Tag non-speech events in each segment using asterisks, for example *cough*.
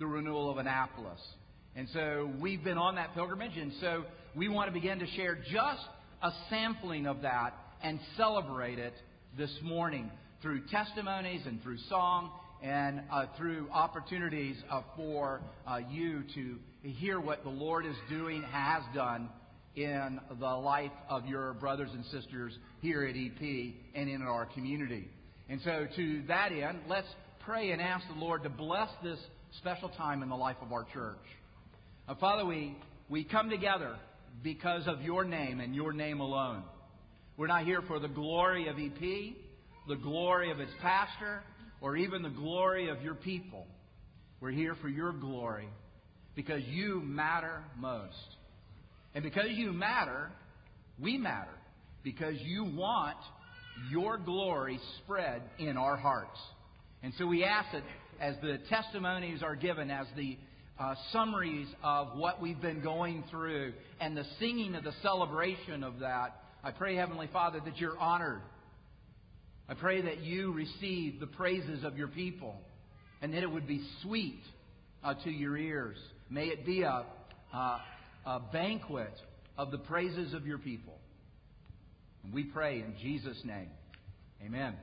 the renewal of Annapolis. And so we've been on that pilgrimage, and so we want to begin to share just a sampling of that and celebrate it this morning through testimonies and through song and uh, through opportunities uh, for uh, you to hear what the Lord is doing, has done in the life of your brothers and sisters here at EP and in our community. And so, to that end, let's pray and ask the Lord to bless this special time in the life of our church. Uh, Father, we, we come together because of your name and your name alone. We're not here for the glory of EP, the glory of its pastor, or even the glory of your people. We're here for your glory because you matter most. And because you matter, we matter because you want your glory spread in our hearts. And so we ask that as the testimonies are given, as the uh, summaries of what we've been going through, and the singing of the celebration of that, I pray, Heavenly Father, that you're honored. I pray that you receive the praises of your people and that it would be sweet uh, to your ears. May it be a, uh, a banquet of the praises of your people. And we pray in Jesus' name. Amen.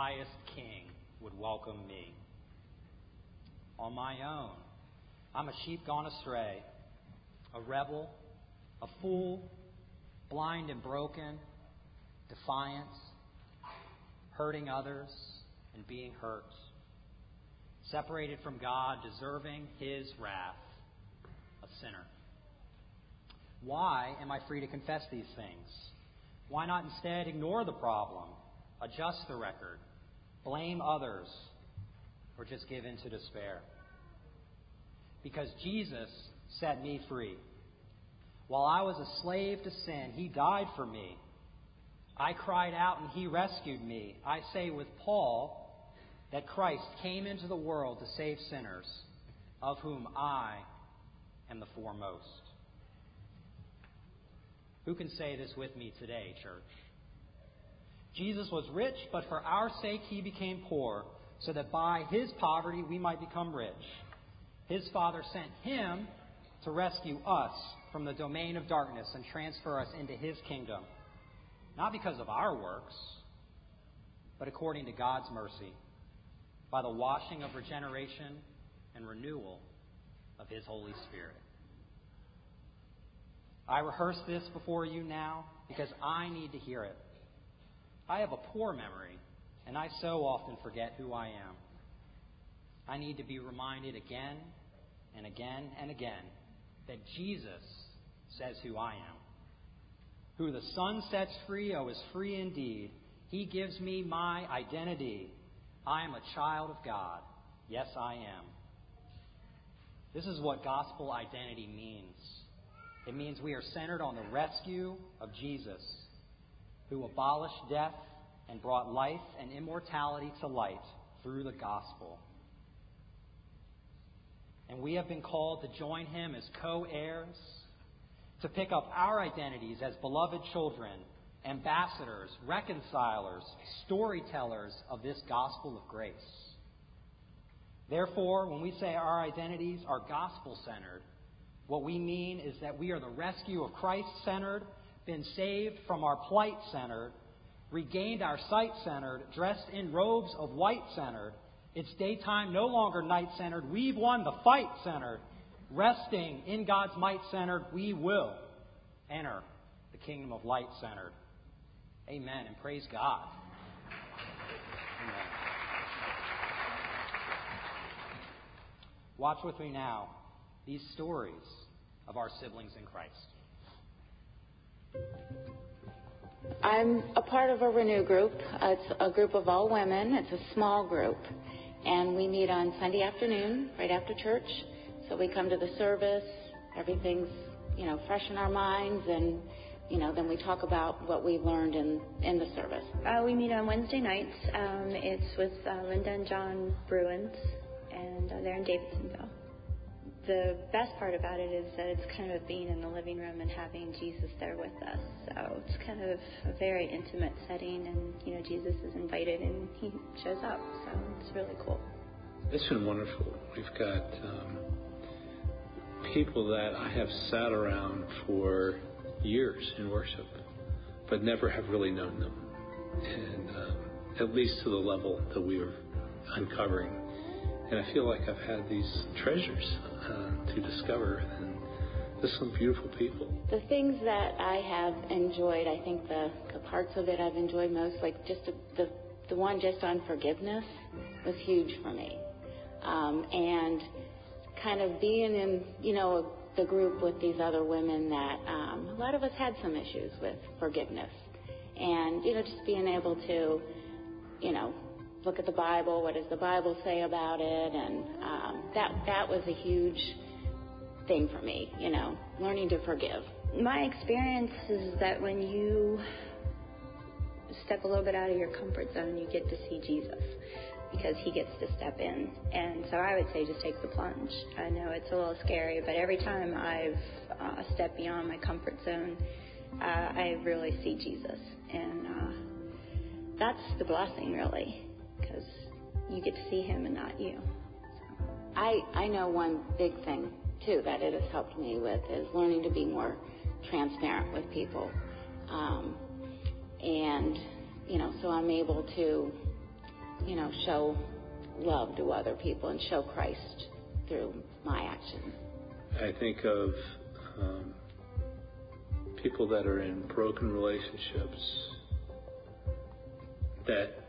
Highest king would welcome me? On my own, I'm a sheep gone astray, a rebel, a fool, blind and broken, defiant, hurting others and being hurt, separated from God, deserving His wrath, a sinner. Why am I free to confess these things? Why not instead ignore the problem, adjust the record, blame others, or just give in to despair? Because Jesus set me free. While I was a slave to sin, He died for me. I cried out and He rescued me. I say with Paul that Christ came into the world to save sinners, of whom I am the foremost. Who can say this with me today, church? Jesus was rich, but for our sake he became poor, so that by his poverty we might become rich. His Father sent him to rescue us from the domain of darkness and transfer us into his kingdom, not because of our works, but according to God's mercy, by the washing of regeneration and renewal of his Holy Spirit. I rehearse this before you now because I need to hear it. I have a poor memory, and I so often forget who I am. I need to be reminded again and again and again that Jesus says who I am. Who the Son sets free, oh, is free indeed. He gives me my identity. I am a child of God. Yes, I am. This is what gospel identity means. It means we are centered on the rescue of Jesus, who abolished death and brought life and immortality to light through the gospel. And we have been called to join him as co heirs, to pick up our identities as beloved children, ambassadors, reconcilers, storytellers of this gospel of grace. Therefore, when we say our identities are gospel centered, what we mean is that we are the rescue of Christ centered, been saved from our plight centered, regained our sight centered, dressed in robes of white centered. It's daytime, no longer night centered. We've won the fight centered. Resting in God's might centered, we will enter the kingdom of light centered. Amen. And praise God. Amen. Watch with me now these stories of our siblings in Christ. I'm a part of a Renew group. It's a group of all women. It's a small group. And we meet on Sunday afternoon, right after church. So we come to the service. Everything's, you know, fresh in our minds. And, you know, then we talk about what we learned in, in the service. Uh, we meet on Wednesday nights. Um, it's with uh, Linda and John Bruins, and uh, they're in Davidsonville the best part about it is that it's kind of being in the living room and having Jesus there with us. So it's kind of a very intimate setting, and you know Jesus is invited and he shows up. So it's really cool. It's been wonderful. We've got um, people that I have sat around for years in worship, but never have really known them, and um, at least to the level that we were uncovering. And I feel like I've had these treasures uh, to discover, and there's some beautiful people. The things that I have enjoyed, I think the, the parts of it I've enjoyed most, like just the, the, the one just on forgiveness, was huge for me. Um, and kind of being in, you know, the group with these other women that um, a lot of us had some issues with forgiveness. And, you know, just being able to, you know, look at the Bible. What does the Bible say about it? And um, that that was a huge thing for me. You know, learning to forgive. My experience is that when you step a little bit out of your comfort zone, you get to see Jesus because he gets to step in. And so I would say just take the plunge. I know it's a little scary, but every time I've uh, stepped beyond my comfort zone, uh, I really see Jesus. And uh, that's the blessing, really because you get to see him and not you. So. I I know one big thing too that it has helped me with is learning to be more transparent with people, um, and you know, so I'm able to, you know, show love to other people and show Christ through my actions. I think of um, people that are in broken relationships that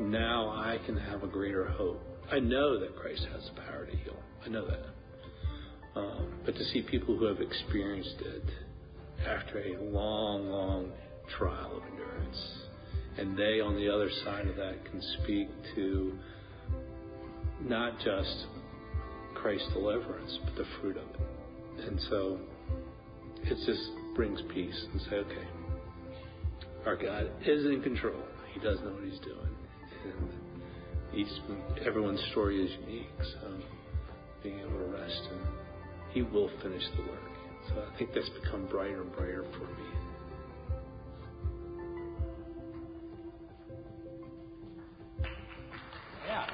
now I can have a greater hope. I know that Christ has the power to heal. I know that. Um, but to see people who have experienced it after a long, long trial of endurance, and they on the other side of that can speak to not just Christ's deliverance, but the fruit of it. And so it just brings peace and say, okay, our God is in control. He does know what He's doing, and each everyone's story is unique. So being able to rest and He will finish the work. So I think that's become brighter and brighter for me. Yeah.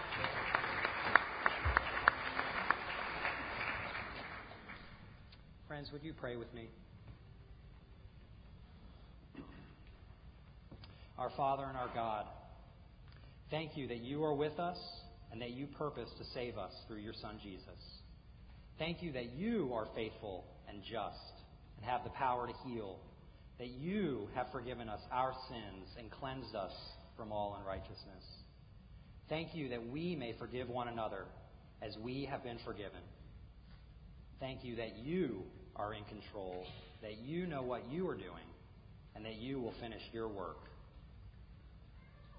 Friends, would you pray with me? Our Father and our God, thank you that you are with us and that you purpose to save us through your Son Jesus. Thank you that you are faithful and just and have the power to heal, that you have forgiven us our sins and cleansed us from all unrighteousness. Thank you that we may forgive one another as we have been forgiven. Thank you that you are in control, that you know what you are doing, and that you will finish your work.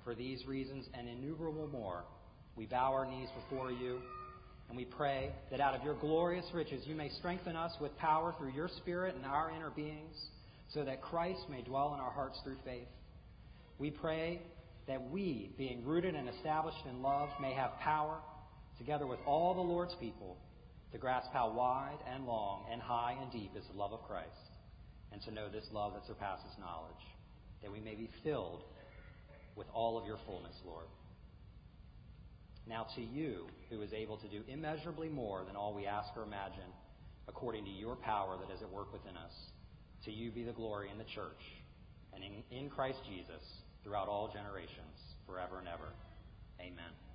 For these reasons and innumerable more, we bow our knees before you and we pray that out of your glorious riches you may strengthen us with power through your Spirit and our inner beings, so that Christ may dwell in our hearts through faith. We pray that we, being rooted and established in love, may have power, together with all the Lord's people, to grasp how wide and long and high and deep is the love of Christ, and to know this love that surpasses knowledge, that we may be filled with all of your fullness, Lord. Now to you, who is able to do immeasurably more than all we ask or imagine, according to your power that is at work within us, to you be the glory in the church and in, in Christ Jesus throughout all generations, forever and ever. Amen.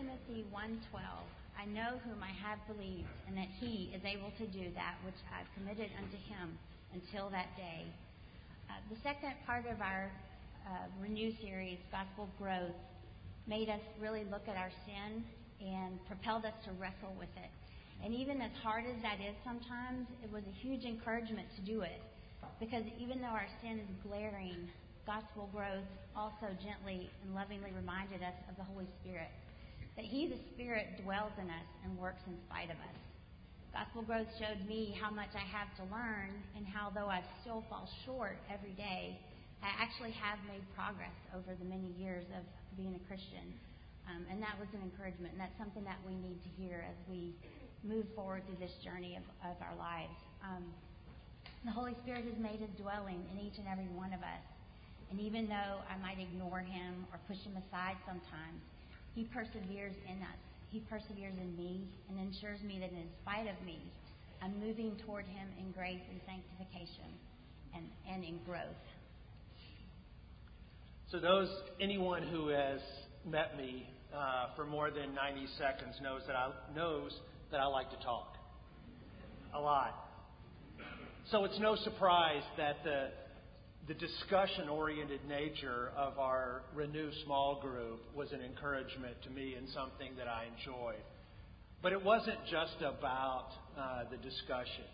Timothy 1:12 I know whom I have believed and that he is able to do that which I have committed unto him until that day. Uh, the second part of our uh, Renew series, Gospel Growth, made us really look at our sin and propelled us to wrestle with it. And even as hard as that is sometimes, it was a huge encouragement to do it. Because even though our sin is glaring, gospel growth also gently and lovingly reminded us of the Holy Spirit. That He, the Spirit, dwells in us and works in spite of us. Gospel growth showed me how much I have to learn and how, though I still fall short every day, I actually have made progress over the many years of being a Christian. Um, and that was an encouragement, and that's something that we need to hear as we move forward through this journey of, of our lives. Um, the Holy Spirit has made his dwelling in each and every one of us. And even though I might ignore him or push him aside sometimes, he perseveres in us. He perseveres in me and ensures me that in spite of me, I'm moving toward him in grace and sanctification and, and in growth. So those anyone who has met me uh, for more than 90 seconds knows that I knows that I like to talk a lot. So it's no surprise that the the discussion-oriented nature of our Renew small group was an encouragement to me and something that I enjoyed. But it wasn't just about uh, the discussion.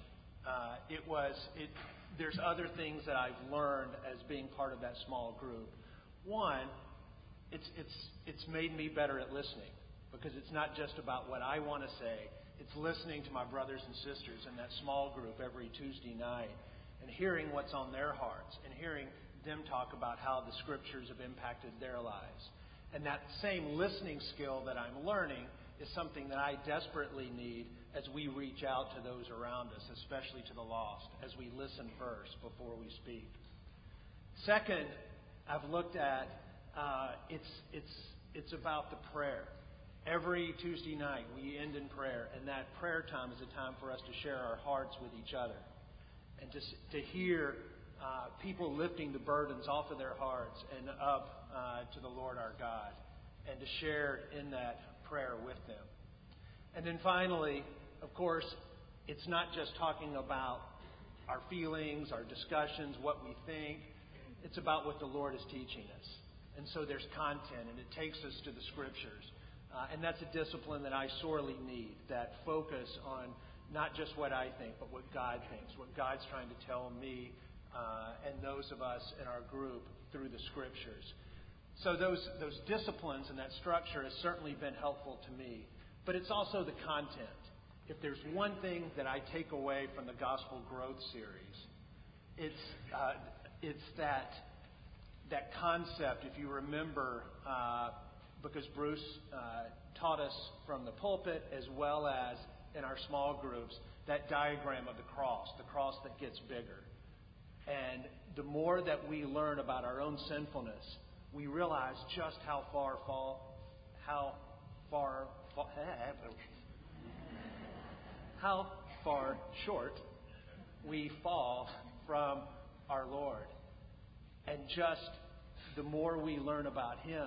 Uh, it was it. There's other things that I've learned as being part of that small group. One, it's it's it's made me better at listening because it's not just about what I want to say. It's listening to my brothers and sisters in that small group every Tuesday night and hearing what's on their hearts and hearing them talk about how the scriptures have impacted their lives. And that same listening skill that I'm learning is something that I desperately need as we reach out to those around us, especially to the lost, as we listen first before we speak. Second, I've looked at uh, it's it's it's about the prayer. Every Tuesday night we end in prayer, and that prayer time is a time for us to share our hearts with each other, and to to hear uh, people lifting the burdens off of their hearts and up uh, to the Lord our God, and to share in that prayer with them. And then finally, of course, it's not just talking about our feelings, our discussions, what we think. It's about what the Lord is teaching us. And so there's content, and it takes us to the Scriptures. Uh, and that's a discipline that I sorely need that focus on not just what I think, but what God thinks, what God's trying to tell me uh, and those of us in our group through the Scriptures. So those, those disciplines and that structure has certainly been helpful to me. But it's also the content. If there's one thing that I take away from the Gospel Growth series, it's, uh, it's that, that concept, if you remember, uh, because Bruce uh, taught us from the pulpit as well as in our small groups, that diagram of the cross, the cross that gets bigger. And the more that we learn about our own sinfulness, we realize just how far fall, how far, *laughs* how far short we fall from our Lord. And just the more we learn about Him,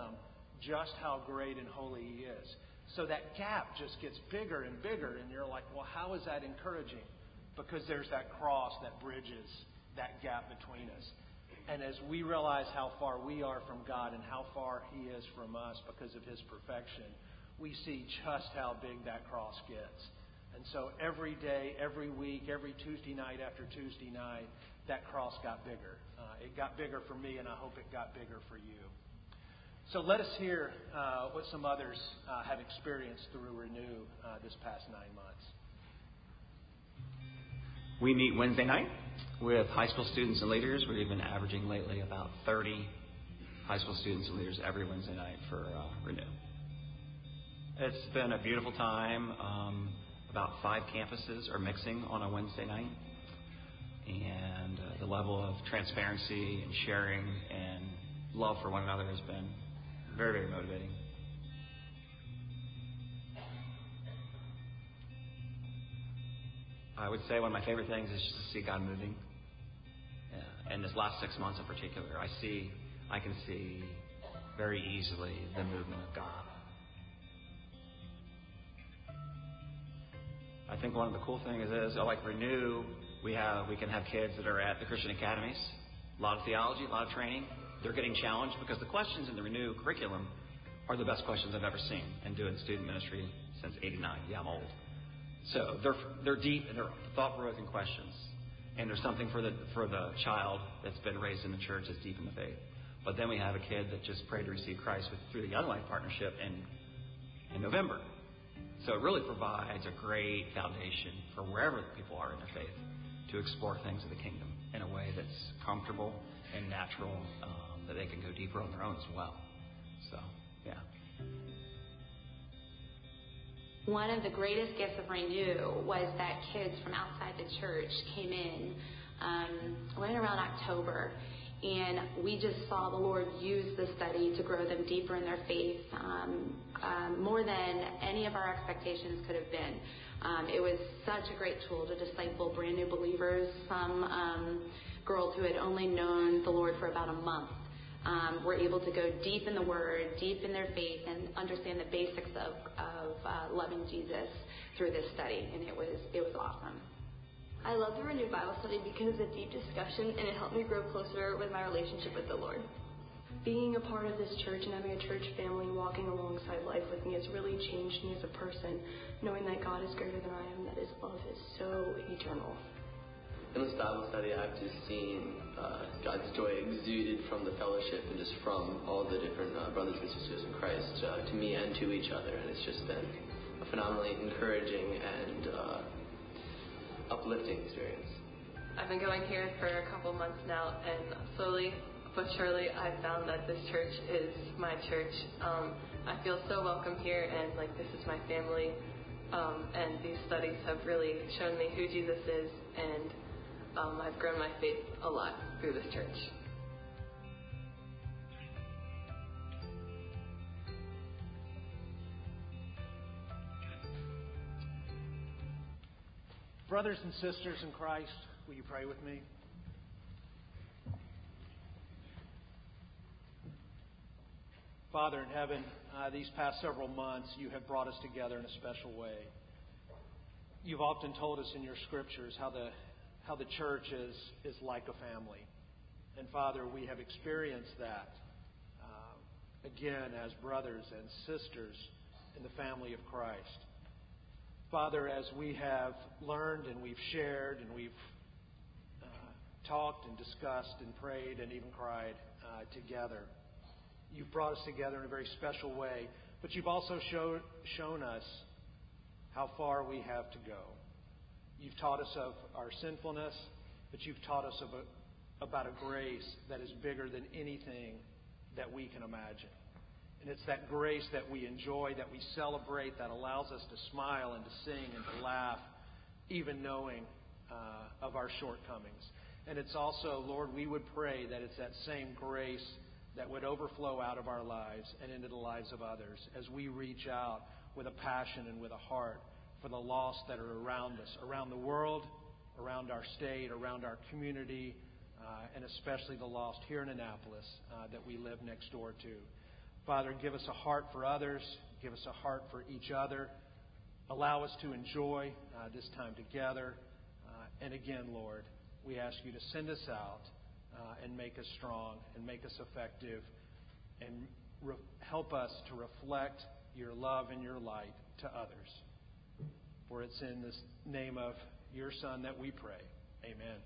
just how great and holy He is. So that gap just gets bigger and bigger, and you're like, well, how is that encouraging? Because there's that cross that bridges that gap between us. And as we realize how far we are from God and how far He is from us because of His perfection, we see just how big that cross gets. And so every day, every week, every Tuesday night after Tuesday night, that cross got bigger. Uh, it got bigger for me, and I hope it got bigger for you. So let us hear uh, what some others uh, have experienced through Renew uh, this past nine months. We meet Wednesday night with high school students and leaders. We've been averaging lately about 30 high school students and leaders every Wednesday night for uh, Renew. It's been a beautiful time. Um, about five campuses are mixing on a Wednesday night. And uh, the level of transparency and sharing and love for one another has been very, very motivating. I would say one of my favorite things is just to see God moving. Yeah. And this last six months in particular, I see, I can see very easily the movement of God. I think one of the cool things is, like Renew, we have we can have kids that are at the Christian academies, a lot of theology, a lot of training, they're getting challenged because the questions in the Renew curriculum are the best questions I've ever seen in doing student ministry since 89. Yeah, I'm old. So they're, they're deep and they're thought provoking questions. And there's something for the, for the child that's been raised in the church that's deep in the faith. But then we have a kid that just prayed to receive Christ with, through the Young Life Partnership in, in November. So it really provides a great foundation for wherever the people are in their faith to explore things of the kingdom in a way that's comfortable and natural. Um, that they can go deeper on their own as well. So, yeah. One of the greatest gifts of Renew was that kids from outside the church came in um, right around October. And we just saw the Lord use the study to grow them deeper in their faith, um, um, more than any of our expectations could have been. Um, it was such a great tool to disciple brand new believers. Some um, girls who had only known the Lord for about a month um, were able to go deep in the Word, deep in their faith, and understand the basics of, of uh, loving Jesus through this study, and it was it was awesome. I love the Renewed Bible Study because of the deep discussion, and it helped me grow closer with my relationship with the Lord. Being a part of this church and having a church family walking alongside life with me has really changed me as a person, knowing that God is greater than I am, that His love is so eternal in this Bible study, I've just seen uh, God's joy exuded from the fellowship and just from all the different uh, brothers and sisters in Christ uh, to me and to each other. And it's just been a phenomenally encouraging and uh, uplifting experience. I've been going here for a couple months now, and slowly but surely, I've found that this church is my church. Um, I feel so welcome here, and like this is my family. Um, and these studies have really shown me who Jesus is and um, I've grown my faith a lot through this church. Brothers and sisters in Christ, will you pray with me? Father in heaven, uh, these past several months you have brought us together in a special way. You've often told us in your scriptures how the how the church is, is like a family. And Father, we have experienced that uh, again as brothers and sisters in the family of Christ. Father, as we have learned and we've shared and we've uh, talked and discussed and prayed and even cried uh, together, you've brought us together in a very special way, but you've also show, shown us how far we have to go. You've taught us of our sinfulness, but you've taught us of a, about a grace that is bigger than anything that we can imagine. And it's that grace that we enjoy, that we celebrate, that allows us to smile and to sing and to laugh, even knowing uh, of our shortcomings. And it's also, Lord, we would pray that it's that same grace that would overflow out of our lives and into the lives of others as we reach out with a passion and with a heart for the lost that are around us, around the world, around our state, around our community, uh, and especially the lost here in Annapolis uh, that we live next door to. Father, give us a heart for others, give us a heart for each other. Allow us to enjoy uh, this time together. Uh, and again, Lord, we ask you to send us out uh, and make us strong and make us effective and re- help us to reflect your love and your light to others. For it's in the name of your Son that we pray. Amen.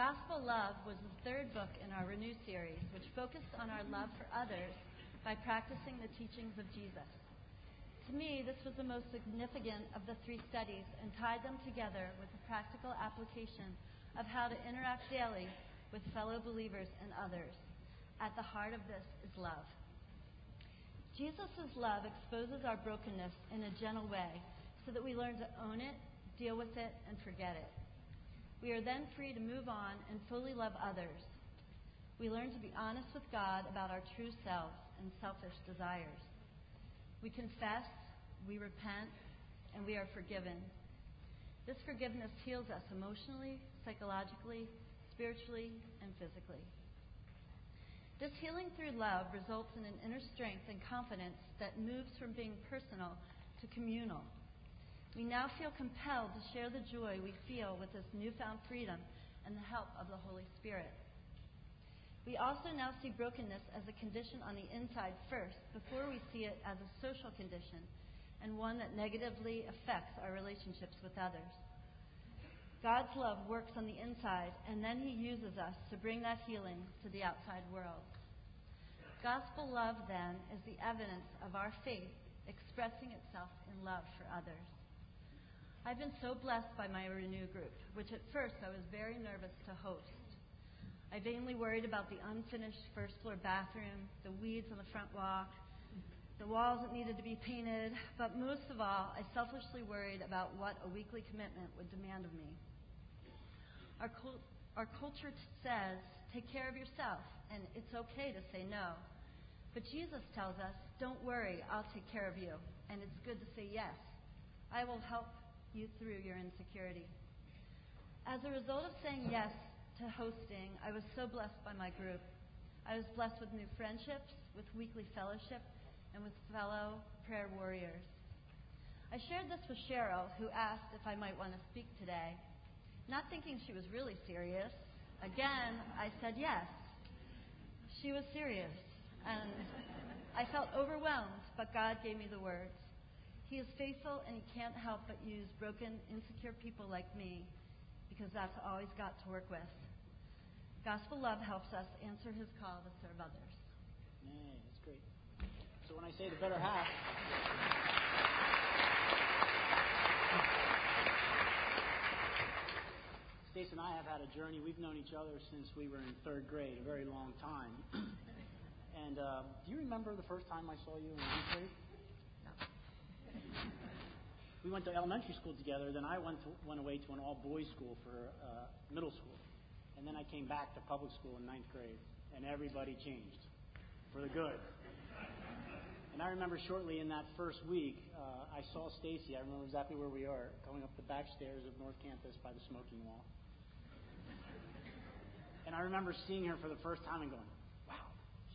Gospel Love was the third book in our Renew series, which focused on our love for others by practicing the teachings of Jesus. To me, this was the most significant of the three studies and tied them together with the practical application of how to interact daily with fellow believers and others. At the heart of this is love. Jesus' love exposes our brokenness in a gentle way so that we learn to own it, deal with it, and forget it. We are then free to move on and fully love others. We learn to be honest with God about our true selves and selfish desires. We confess, we repent, and we are forgiven. This forgiveness heals us emotionally, psychologically, spiritually, and physically. This healing through love results in an inner strength and confidence that moves from being personal to communal. We now feel compelled to share the joy we feel with this newfound freedom and the help of the Holy Spirit. We also now see brokenness as a condition on the inside first, before we see it as a social condition and one that negatively affects our relationships with others. God's love works on the inside, and then He uses us to bring that healing to the outside world. Gospel love, then, is the evidence of our faith expressing itself in love for others. I've been so blessed by my Renew group, which at first I was very nervous to host. I vainly worried about the unfinished first floor bathroom, the weeds on the front walk, the walls that needed to be painted, but most of all, I selfishly worried about what a weekly commitment would demand of me. Our, cul- our culture says, take care of yourself, and it's okay to say no. But Jesus tells us, don't worry, I'll take care of you, and it's good to say yes. I will help you through your insecurity. As a result of saying yes to hosting, I was so blessed by my group. I was blessed with new friendships, with weekly fellowship, and with fellow prayer warriors. I shared this with Cheryl, who asked if I might want to speak today. Not thinking she was really serious, again, I said yes. She was serious, and I felt overwhelmed, but God gave me the words. He is faithful, and He can't help but use broken, insecure people like me because that's all He's got to work with. Gospel love helps us answer his call to serve others. Yeah, that's great. So when I say the better half, Stace and I have had a journey. We've known each other since we were in third grade, a very long time. *clears throat* and uh, do you remember the first time I saw you in ninth grade? We went to elementary school together. Then I went to, went away to an all boys school for uh, middle school. And then I came back to public school in ninth grade, and everybody changed for the good. And I remember shortly in that first week, uh, I saw Stacy. I remember exactly where we are, going up the back stairs of North Campus by the smoking wall. And I remember seeing her for the first time and going, wow,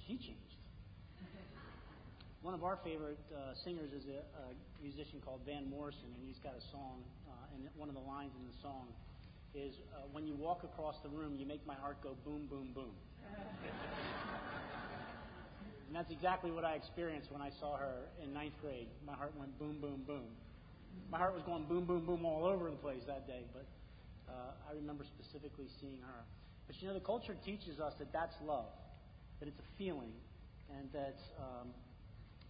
she changed. One of our favorite uh, singers is a, a musician called Van Morrison, and he's got a song, uh, and one of the lines in the song is uh, when you walk across the room, you make my heart go boom, boom, boom. and that's exactly what I experienced when I saw her in ninth grade. My heart went boom, boom, boom. My heart was going boom, boom, boom all over the place that day, but uh, I remember specifically seeing her. But you know, the culture teaches us that that's love, that it's a feeling, and that um,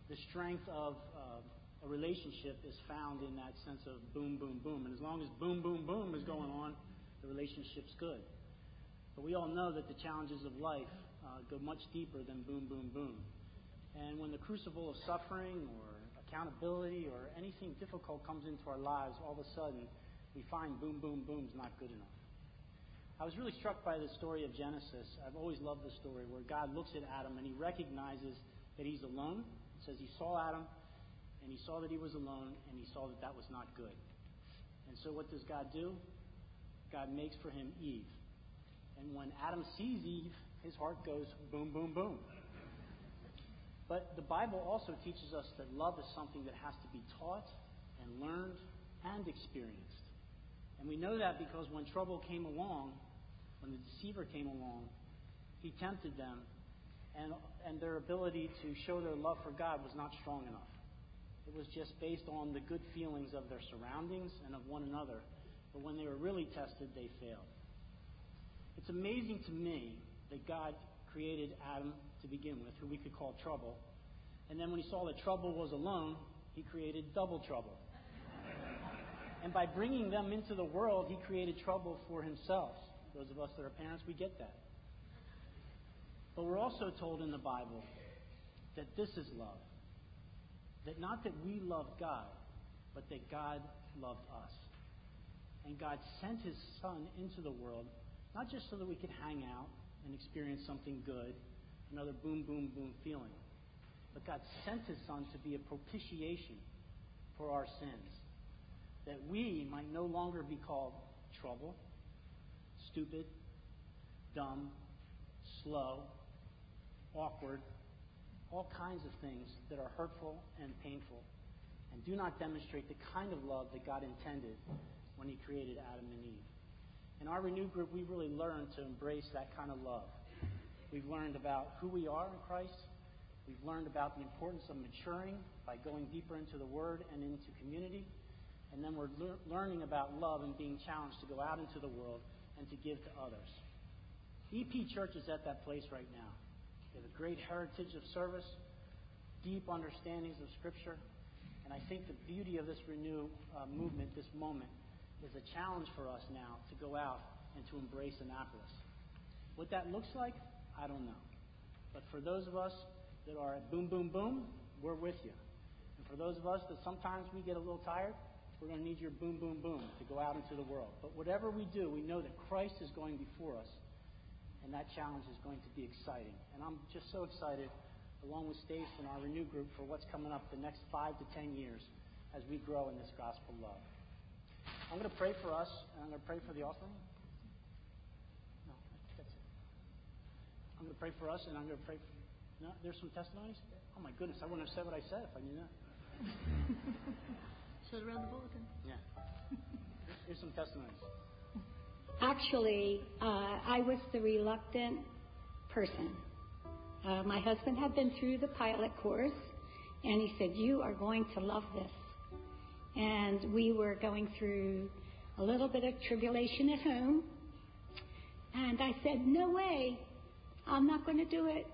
the strength of uh, a relationship is found in that sense of boom, boom, boom. And as long as boom, boom, boom is going on, the relationship's good. But we all know that the challenges of life uh, go much deeper than boom, boom, boom. And when the crucible of suffering or accountability or anything difficult comes into our lives, all of a sudden we find boom, boom, boom is not good enough. I was really struck by the story of Genesis. I've always loved the story where God looks at Adam and he recognizes that he's alone. Says he saw Adam and he saw that he was alone and he saw that that was not good. And so what does God do? God makes for him Eve. And when Adam sees Eve, his heart goes boom, boom, boom. But the Bible also teaches us that love is something that has to be taught and learned and experienced. And we know that because when trouble came along, when the deceiver came along, he tempted them, and, and their ability to show their love for God was not strong enough. It was just based on the good feelings of their surroundings and of one another but when they were really tested, they failed. It's amazing to me that God created Adam to begin with, who we could call trouble. And then when he saw that trouble was alone, he created double trouble. and by bringing them into the world, he created trouble for himself. Those of us that are parents, we get that. But we're also told in the Bible that this is love. That not that we love God, but that God loved us. And God sent his Son into the world, not just so that we could hang out and experience something good, another boom, boom, boom feeling, but God sent his Son to be a propitiation for our sins. That we might no longer be called trouble, stupid, dumb, slow, awkward, all kinds of things that are hurtful and painful and do not demonstrate the kind of love that God intended when He created Adam and Eve. In our Renew group, we really learned to embrace that kind of love. We've learned about who we are in Christ. We've learned about the importance of maturing by going deeper into the Word and into community. And then we're le- learning about love and being challenged to go out into the world and to give to others. EP Church is at that place right now. Have a great heritage of service, deep understandings of Scripture, and I think the beauty of this Renew uh, movement, this moment, is a challenge for us now to go out and to embrace Annapolis. What that looks like, I don't know. But for those of us that are at boom, boom, boom, we're with you. And for those of us that sometimes we get a little tired, we're going to need your boom, boom, boom to go out into the world. But whatever we do, we know that Christ is going before us, and that challenge is going to be exciting. And I'm just so excited, along with Stace and our Renew group, for what's coming up the next five to ten years as we grow in this gospel love. I'm going to pray for us, and I'm going to pray for the offering. No, that's it. I'm going to pray for us, and I'm going to pray for. No, there's some testimonies. Oh my goodness, I wouldn't have said what I said if I knew that. Should have read the bulletin. Yeah. Here's some testimonies. Actually, uh, I was the reluctant person. Uh, my husband had been through the pilot course, and he said, You are going to love this. And we were going through a little bit of tribulation at home. And I said, No way. I'm not going to do it.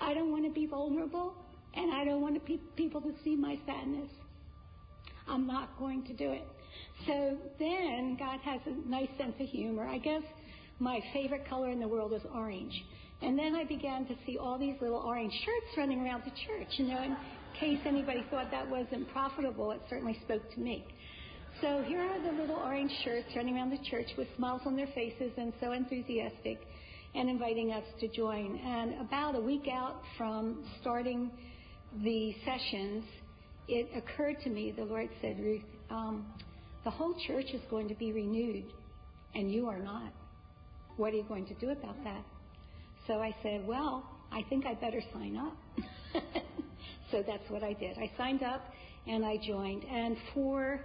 I don't want to be vulnerable, and I don't want pe- people to see my sadness. I'm not going to do it. So then God has a nice sense of humor. I guess my favorite color in the world is orange. And then I began to see all these little orange shirts running around the church, you know, in case anybody thought that wasn't profitable, it certainly spoke to me. So here are the little orange shirts running around the church with smiles on their faces and so enthusiastic and inviting us to join. And about a week out from starting the sessions, it occurred to me, the Lord said, Ruth, um, the whole church is going to be renewed, and you are not. What are you going to do about that? So I said, Well, I think I better sign up. *laughs* so that's what I did. I signed up and I joined. And for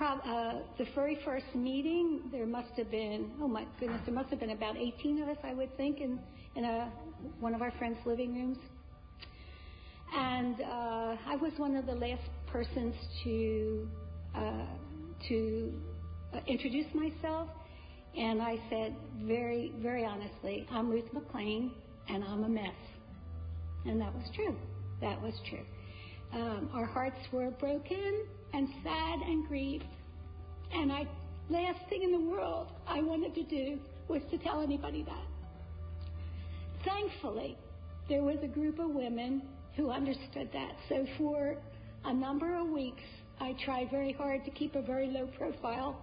uh, the very first meeting, there must have been, oh my goodness, there must have been about 18 of us, I would think, in, in a, one of our friends' living rooms. And uh, I was one of the last persons to uh, to uh, introduce myself, and I said very, very honestly, I'm Ruth McLean, and I'm a mess. And that was true. That was true. Um, our hearts were broken and sad and grieved. And I, last thing in the world I wanted to do was to tell anybody that. Thankfully, there was a group of women who understood that. So for a number of weeks, I tried very hard to keep a very low profile.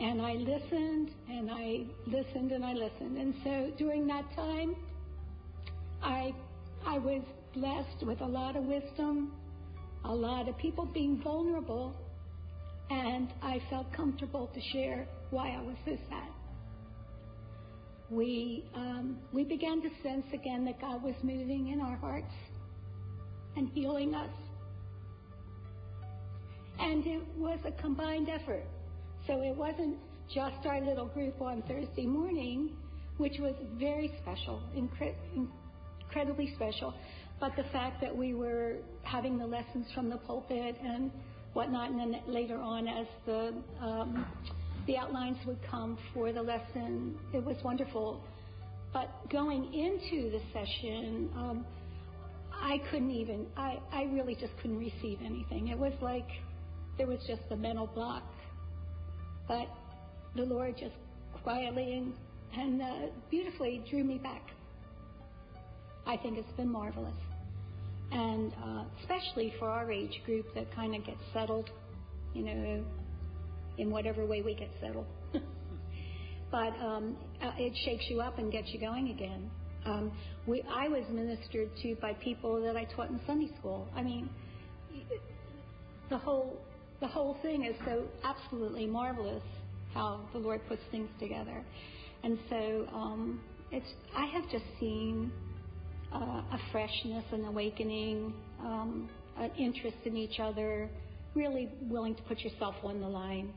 And I listened and I listened and I listened. And so during that time, I, I was blessed with a lot of wisdom, a lot of people being vulnerable, and I felt comfortable to share why I was so sad. We, um, we began to sense again that God was moving in our hearts and healing us. And it was a combined effort. So it wasn't just our little group on Thursday morning, which was very special, incre- incredibly special, but the fact that we were having the lessons from the pulpit and whatnot, and then later on as the um, the outlines would come for the lesson. It was wonderful. But going into the session, um, I couldn't even, I, I really just couldn't receive anything. It was like there was just a mental block. But the Lord just quietly and, and uh, beautifully drew me back. I think it's been marvelous. And uh, especially for our age group that kind of gets settled, you know, in whatever way we get settled. *laughs* but um, uh, it shakes you up and gets you going again. Um, we, I was ministered to by people that I taught in Sunday school. I mean, the whole the whole thing is so absolutely marvelous how the Lord puts things together, and so um, it's. I have just seen uh, a freshness, an awakening, um, an interest in each other, really willing to put yourself on the line,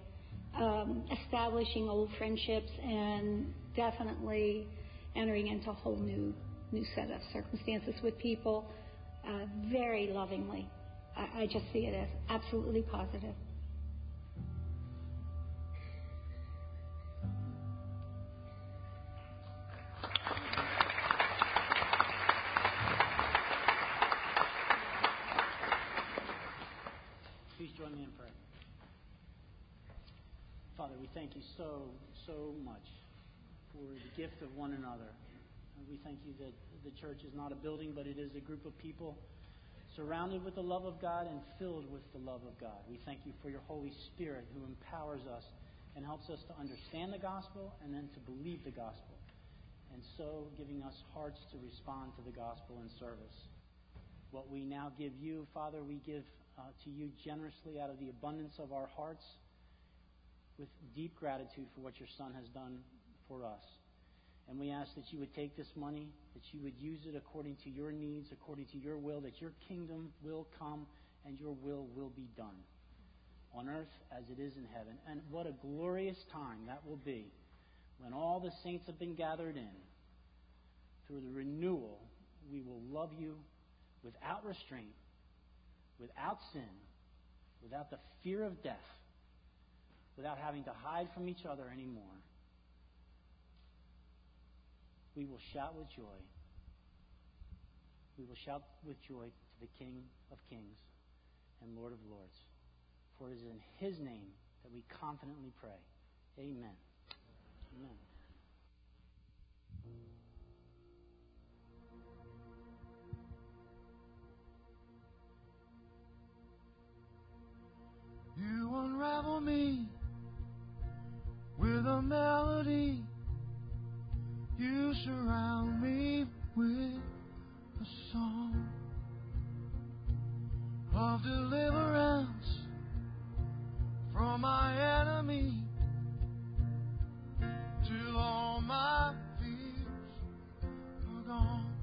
um, establishing old friendships, and definitely entering into a whole new new set of circumstances with people uh, very lovingly. I, just see it as absolutely positive. Please join me in prayer. Father, we thank you so, so much for the gift of one another. We thank you that the church is not a building, but it is a group of people surrounded with the love of God and filled with the love of God. We thank you for your Holy Spirit who empowers us and helps us to understand the gospel and then to believe the gospel. And so giving us hearts to respond to the gospel in service. What we now give you, Father, we give uh, to you generously out of the abundance of our hearts with deep gratitude for what your Son has done for us. And we ask that you would take this money, that you would use it according to your needs, according to your will, that your kingdom will come and your will will be done on earth as it is in heaven. And what a glorious time that will be when all the saints have been gathered in. Through the renewal, we will love you without restraint, without sin, without the fear of death, without having to hide from each other anymore we will shout with joy. We will shout with joy to the King of Kings and Lord of Lords. For it is in His name that we confidently pray. Amen. Amen. You unravel me with a melody. You surround me with a song of deliverance from my enemy till all my fears are gone.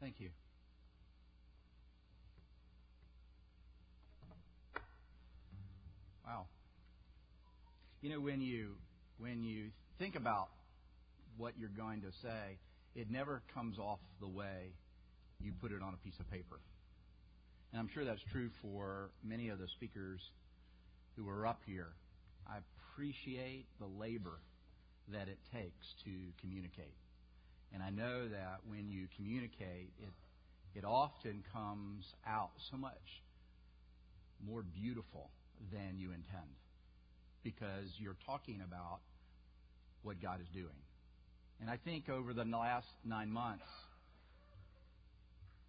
Thank you. Wow. You know when you when you think about what you're going to say, it never comes off the way you put it on a piece of paper. And I'm sure that's true for many of the speakers who are up here. I appreciate the labor that it takes to communicate. And I know that when you communicate, it, it often comes out so much more beautiful than you intend because you're talking about what God is doing. And I think over the last nine months,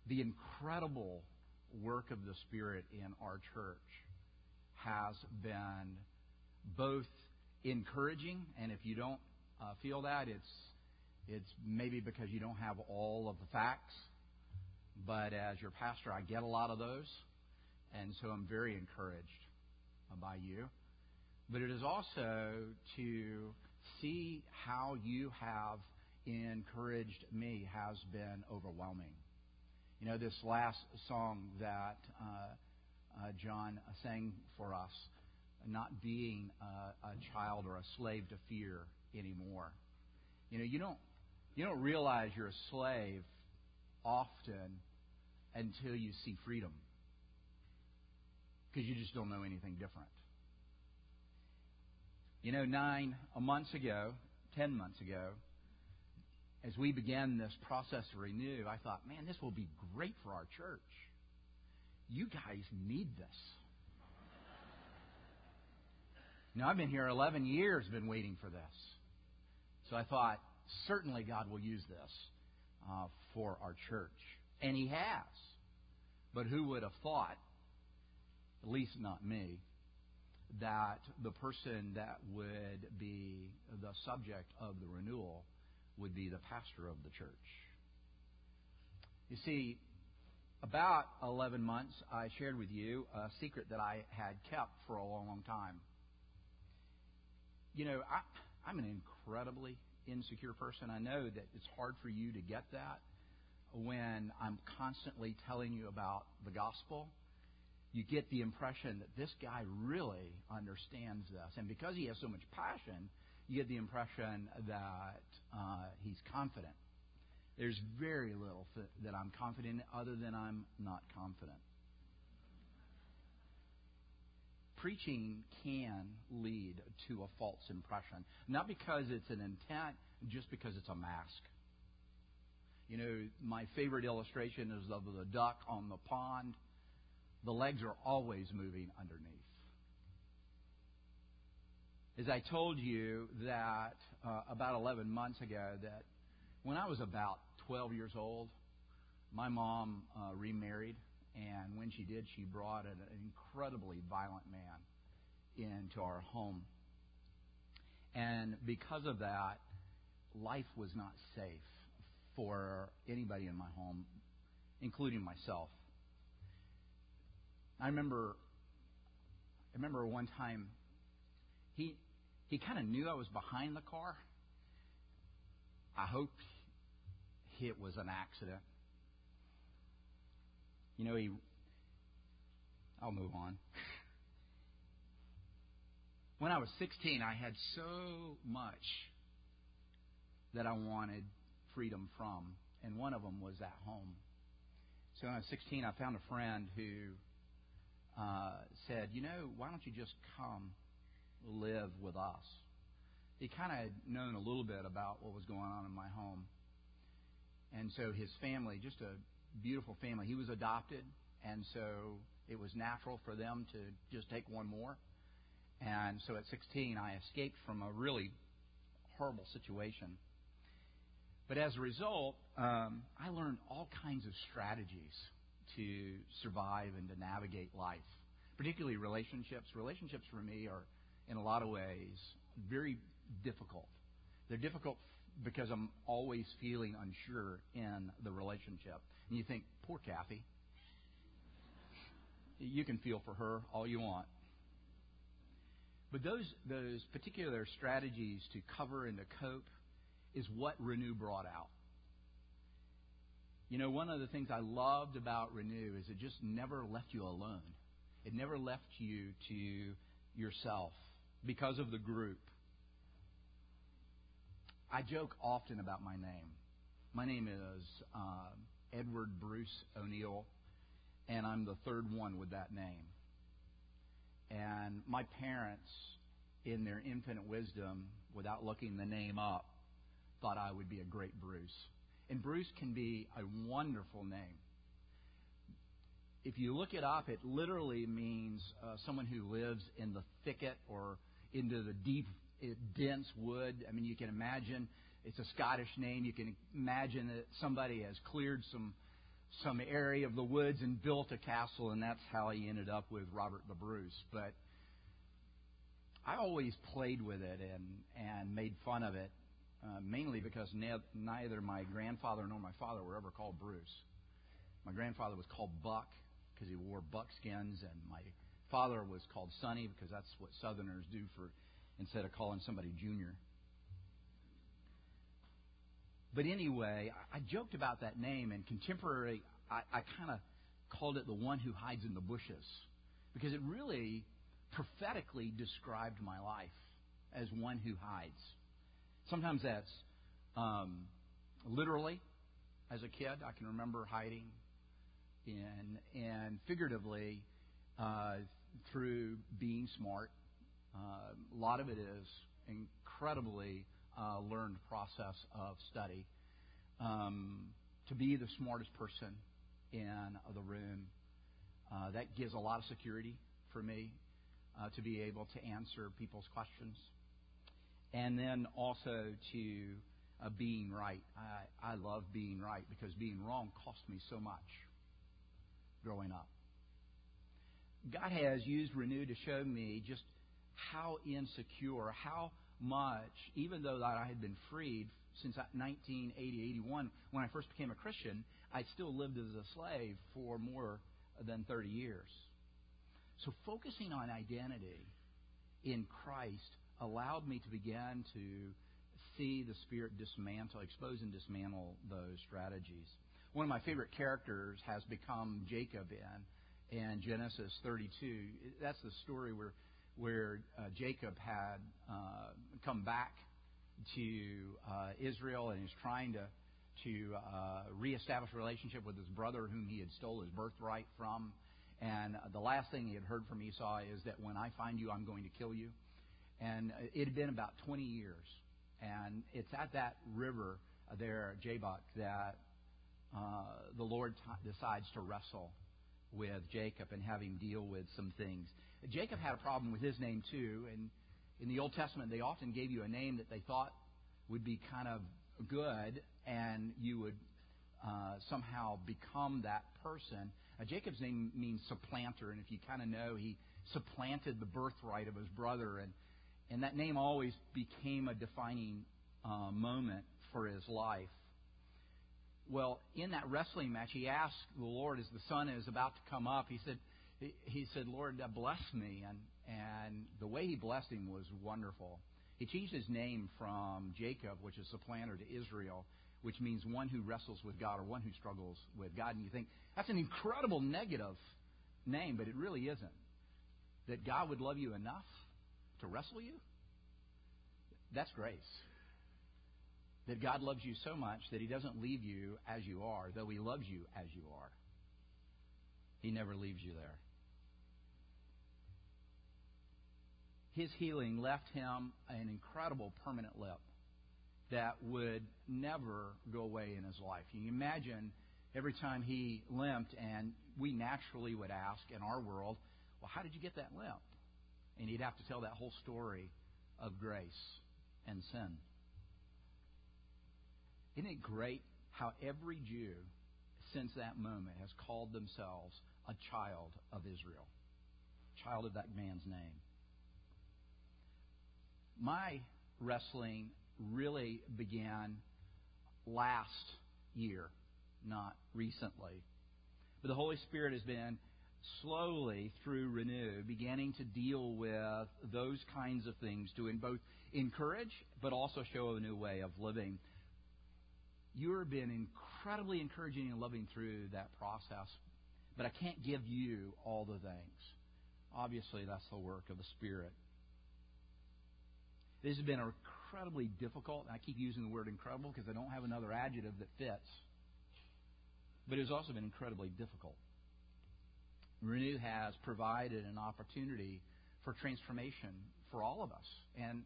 the incredible work of the Spirit in our church has been both encouraging, and if you don't uh, feel that, it's it's maybe because you don't have all of the facts. But as your pastor, I get a lot of those, and so I'm very encouraged by you. But it is also to see how you have encouraged me has been overwhelming. You know, this last song that uh, uh, John sang for us, not being a, a child or a slave to fear anymore. You know, you don't you don't realize you're a slave often until you see freedom because you just don't know anything different. You know, nine months ago, ten months ago, as we began this process to renew, I thought, man, this will be great for our church. You guys need this. Now, I've been here 11 years, been waiting for this. So I thought, certainly God will use this uh, for our church. And He has. But who would have thought, at least not me, that the person that would be the subject of the renewal would be the pastor of the church. You see, about 11 months, I shared with you a secret that I had kept for a long, long time. You know, I, I'm an incredibly insecure person. I know that it's hard for you to get that when I'm constantly telling you about the gospel. You get the impression that this guy really understands this. And because he has so much passion, you get the impression that uh, he's confident. There's very little that I'm confident in other than I'm not confident. Preaching can lead to a false impression, not because it's an intent, just because it's a mask. You know, my favorite illustration is of the duck on the pond. The legs are always moving underneath As I told you that uh, about 11 months ago that when I was about 12 years old, my mom uh, remarried, and when she did, she brought an, incredibly violent man into our home. And because of that, life was not safe for anybody in my home, including myself. I remember I remember one time he he kind of knew I was behind the car. I hope it was an accident. You know, he. I'll move on. When I was 16, I had so much that I wanted freedom from, and one of them was at home. So when I was 16, I found a friend who uh, said, You know, why don't you just come live with us. He kind of had known a little bit about what was going on in my home. And so his family, just a beautiful family, he was adopted, and so it was natural for them to just take one more. And so at 16, I escaped from a really horrible situation. But as a result, um, I learned all kinds of strategies to survive and to navigate life, particularly relationships. Relationships for me are in a lot of ways, very difficult. They're difficult because I'm always feeling unsure in the relationship. And you think, poor Kathy. You can feel for her all you want. But those, those particular strategies to cover and to cope is what Renew brought out. You know, one of the things I loved about Renew is it just never left you alone. It never left you to yourself because of the group. I joke often about my name. My name is uh, Edward Bruce O'Neill, and I'm the third one with that name. And my parents, in their infinite wisdom, without looking the name up, thought I would be a great Bruce. And Bruce can be a wonderful name. If you look it up, it literally means uh, someone who lives in the thicket or into the deep, uh, dense wood. I mean, you can imagine it's a Scottish name. You can imagine that somebody has cleared some some area of the woods and built a castle, and that's how he ended up with Robert the Bruce. But I always played with it and and made fun of it, uh, mainly because ne- neither my grandfather nor my father were ever called Bruce. My grandfather was called Buck because he wore buckskins, and my father was called Sonny because that's what Southerners do for instead of calling somebody Junior. But anyway, I joked about that name, and contemporary, I, I kind of called it the one who hides in the bushes because it really prophetically described my life as one who hides. Sometimes that's um, literally as a kid. I can remember hiding, and and figuratively uh, through being smart. Uh, a lot of it is incredibly uh, learned process of study. Um, to be the smartest person in the room, uh, that gives a lot of security for me uh, to be able to answer people's questions. And then also to uh, being right. I, I love being right because being wrong cost me so much growing up. God has used Renew to show me just how insecure, how much, even though that I had been freed since 1980, 81, when I first became a Christian, I still lived as a slave for more than 30 years. So focusing on identity in Christ allowed me to begin to see the Spirit dismantle, expose and dismantle those strategies. One of my favorite characters has become Jacob in, in Genesis 32. That's the story where where uh, Jacob had uh, come back to uh, Israel and is trying to to uh, reestablish a relationship with his brother, whom he had stole his birthright from. And the last thing he had heard from Esau is that when I find you, I'm going to kill you. And it had been about 20 years, and it's at that river there, Jabbok, that uh, the Lord t- decides to wrestle with Jacob and have him deal with some things. Jacob had a problem with his name too, and in the Old Testament they often gave you a name that they thought would be kind of good, and you would uh, somehow become that person. Uh, Jacob's name means supplanter, and if you kind of know, he supplanted the birthright of his brother, and and that name always became a defining uh, moment for his life. Well, in that wrestling match, he asked the Lord as the sun is about to come up. He said, he said, Lord, uh, bless me. And, and the way he blessed him was wonderful. He changed his name from Jacob, which is supplanter, to Israel, which means one who wrestles with God or one who struggles with God. And you think, that's an incredible negative name, but it really isn't. That God would love you enough to wrestle you? That's grace. That God loves you so much that He doesn't leave you as you are, though He loves you as you are. He never leaves you there. His healing left him an incredible permanent limp that would never go away in his life. You can imagine every time he limped, and we naturally would ask in our world, well, how did you get that limp? And he'd have to tell that whole story of grace and sin. Isn't it great how every Jew since that moment has called themselves a child of Israel, child of that man's name? My wrestling really began last year, not recently. But the Holy Spirit has been slowly through Renew beginning to deal with those kinds of things to both encourage but also show a new way of living. You have been incredibly encouraging and loving through that process, but I can't give you all the thanks. Obviously, that's the work of the Spirit. This has been incredibly difficult, I keep using the word incredible because I don't have another adjective that fits. But it has also been incredibly difficult. Renew has provided an opportunity for transformation for all of us. And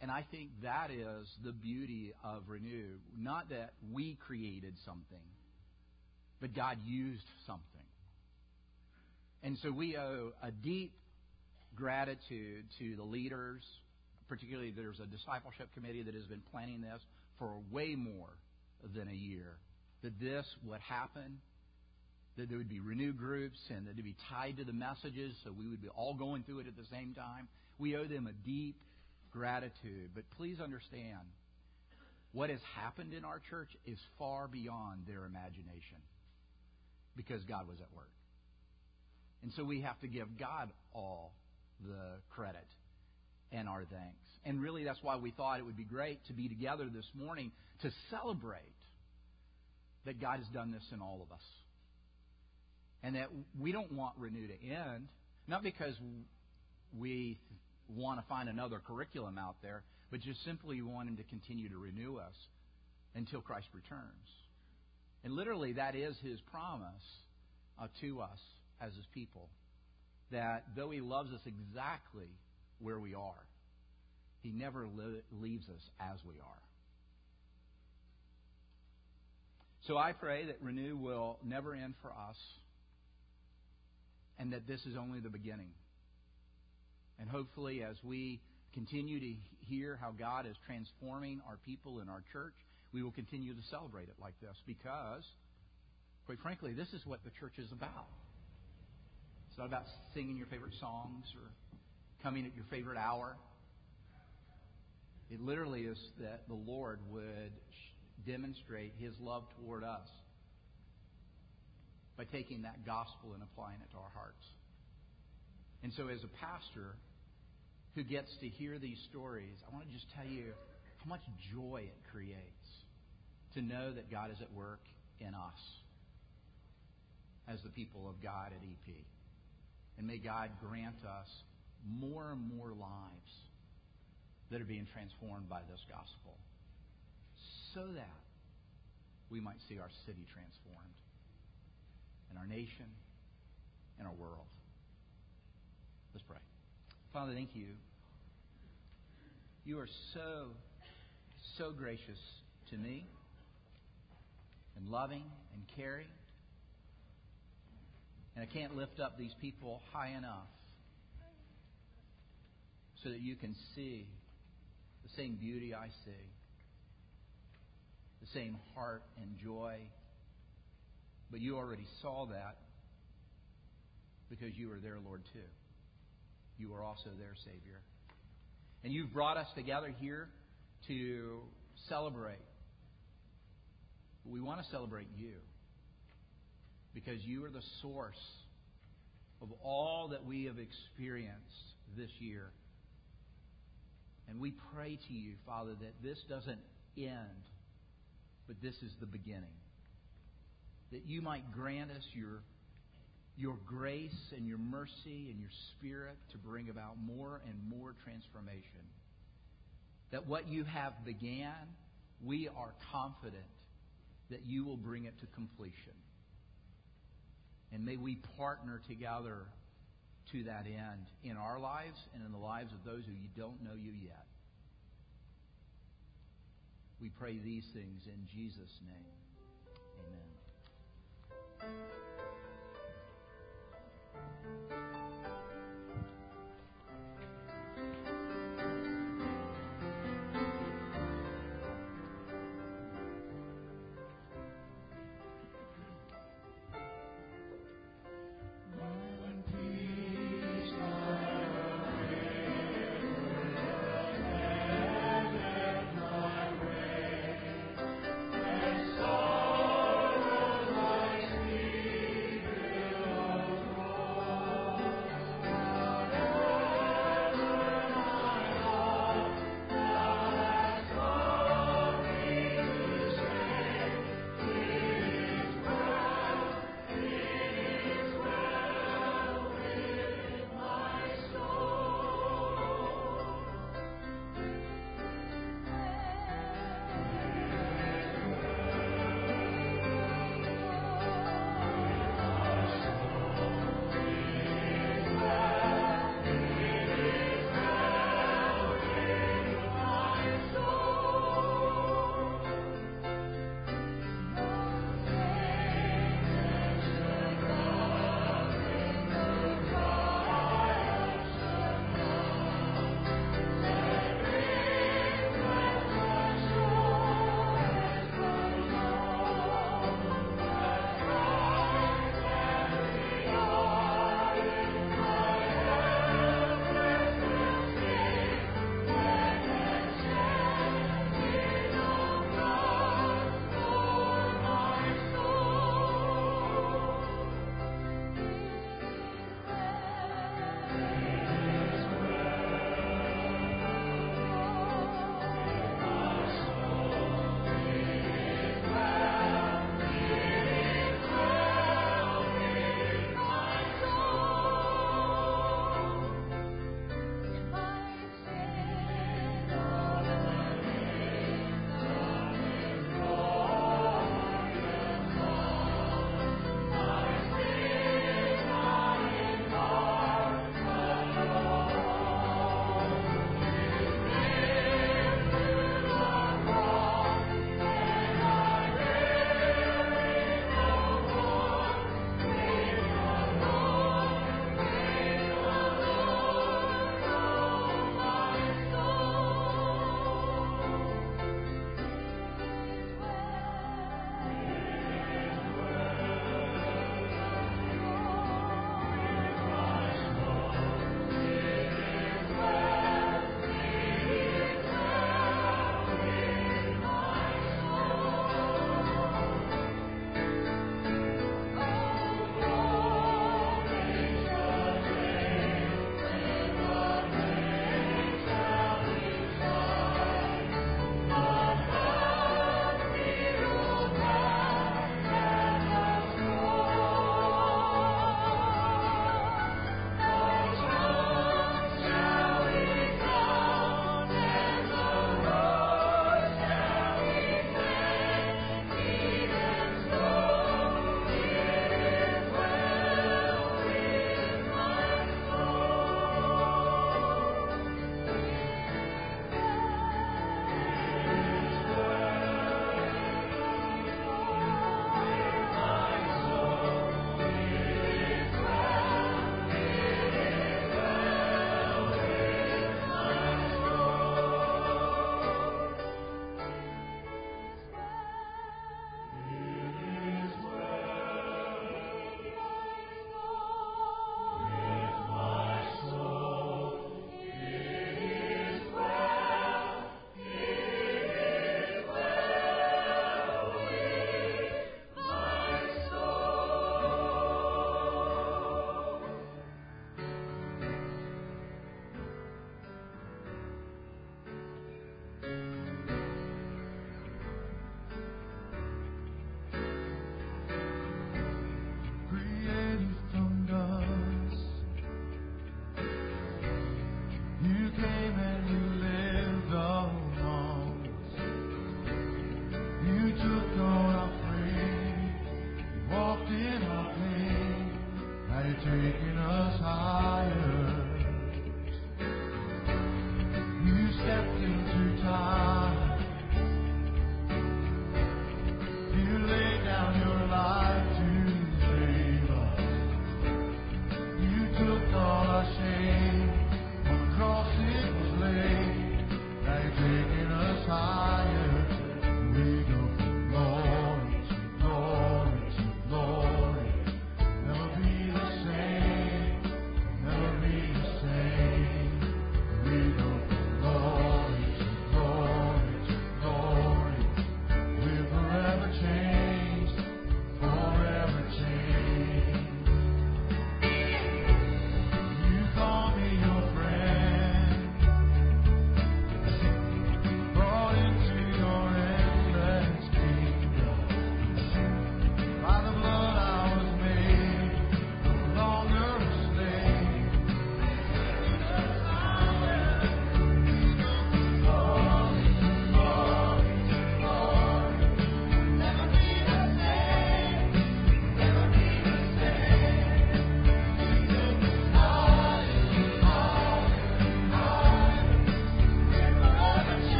and I think that is the beauty of Renew. Not that we created something, but God used something. And so we owe a deep gratitude to the leaders, particularly there's a discipleship committee that has been planning this for way more than a year. That this would happen, that there would be renewed groups, and that it would be tied to the messages, so we would be all going through it at the same time. We owe them a deep gratitude. But please understand, what has happened in our church is far beyond their imagination because God was at work. And so we have to give God all the credit and our thanks. And really, that's why we thought it would be great to be together this morning to celebrate that God has done this in all of us. And that we don't want Renew to end, not because we want to find another curriculum out there, but just simply want Him to continue to renew us until Christ returns. And literally, that is His promise uh, to us as His people. That though He loves us exactly where we are, He never leaves us as we are. So I pray that Renew will never end for us and that this is only the beginning. And hopefully, as we continue to hear how God is transforming our people in our church, we will continue to celebrate it like this because, quite frankly, this is what the church is about. It's not about singing your favorite songs or coming at your favorite hour. It literally is that the Lord would demonstrate His love toward us by taking that gospel and applying it to our hearts. And so, as a pastor who gets to hear these stories, I want to just tell you how much joy it creates to know that God is at work in us as the people of God at EP. And may God grant us more and more lives that are being transformed by this gospel so that we might see our city transformed and our nation and our world. Let's pray. Father, thank you. You are so, so gracious to me and loving and caring. And I can't lift up these people high enough so that you can see the same beauty I see, the same heart and joy. But you already saw that because you are their Lord too. You are also their Savior. And you've brought us together here to celebrate. We want to celebrate you because you are the source of all that we have experienced this year. And we pray to you, Father, that this doesn't end, but this is the beginning. That you might grant us your, your grace and your mercy and your spirit to bring about more and more transformation. That what you have began, we are confident that you will bring it to completion. And may we partner together to that end in our lives and in the lives of those who don't know you yet. We pray these things in Jesus' name. Amen.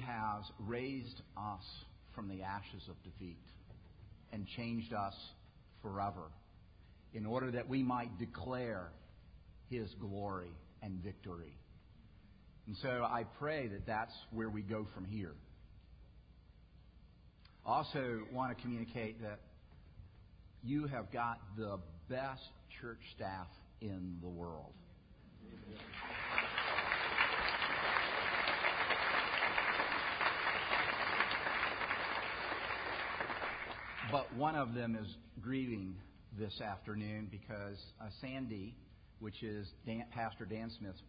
Has raised us from the ashes of defeat and changed us forever in order that we might declare His glory and victory. And so I pray that that's where we go from here. Also want to communicate that you have got the best church staff in the world. But one of them is grieving this afternoon because uh, Sandy, which is Dan, Pastor Dan Smith's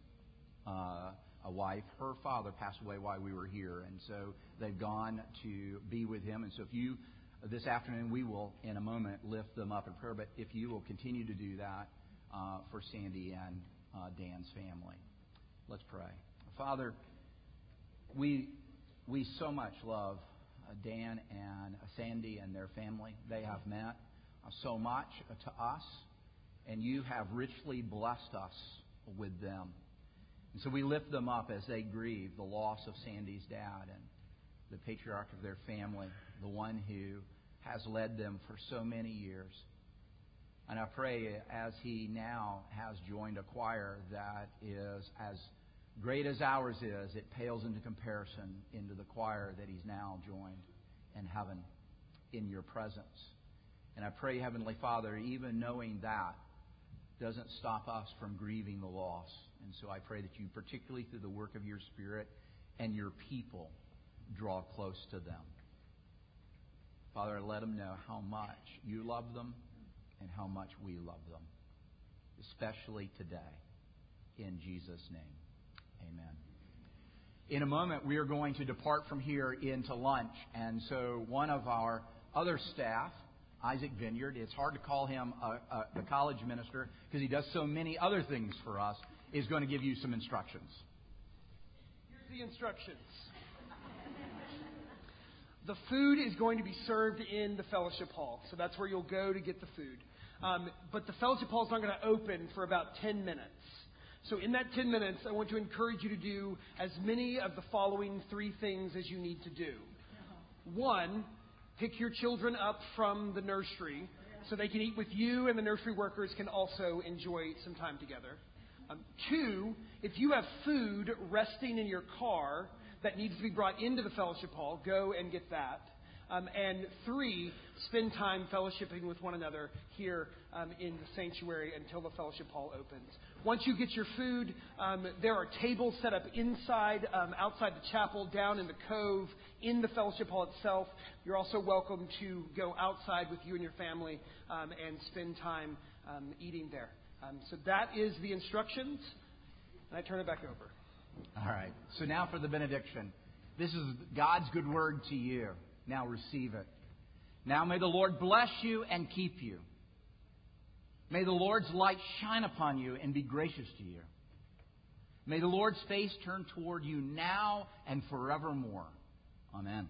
uh, a wife, her father passed away while we were here, and so they've gone to be with him. And so, if you this afternoon, we will in a moment lift them up in prayer. But if you will continue to do that uh, for Sandy and uh, Dan's family, let's pray. Father, we we so much love Uh, Dan and uh, Sandy and their family. They have meant uh, so much uh, to us, and you have richly blessed us with them. And so we lift them up as they grieve the loss of Sandy's dad and the patriarch of their family, the one who has led them for so many years. And I pray as he now has joined a choir that is as great as ours is, it pales into comparison into the choir that he's now joined in heaven in your presence. And I pray, Heavenly Father, even knowing that doesn't stop us from grieving the loss. And so I pray that you, particularly through the work of your Spirit and your people, draw close to them. Father, let them know how much you love them and how much we love them, especially today. In Jesus' name, amen. In a moment, we are going to depart from here into lunch. And so, one of our other staff, Isaac Vineyard, it's hard to call him a, a, a college minister because he does so many other things for us, is going to give you some instructions. Here's the instructions. The food is going to be served in the fellowship hall, so that's where you'll go to get the food. Um, but the fellowship hall is not going to open for about 10 minutes. So, in that 10 minutes, I want to encourage you to do as many of the following three things as you need to do. One, pick your children up from the nursery so they can eat with you, and the nursery workers can also enjoy some time together. Um, two, if you have food resting in your car, that needs to be brought into the fellowship hall, go and get that. Um, and three, spend time fellowshipping with one another here um, in the sanctuary until the fellowship hall opens. Once you get your food, um, there are tables set up inside, um, outside the chapel, down in the cove, in the fellowship hall itself. You're also welcome to go outside with you and your family um, and spend time um, eating there. so that is the instructions, and I turn it back over. All right. So now for the benediction. This is God's good word to you. Now receive it. Now may the Lord bless you and keep you. May the Lord's light shine upon you and be gracious to you. May the Lord's face turn toward you now and forevermore. Amen.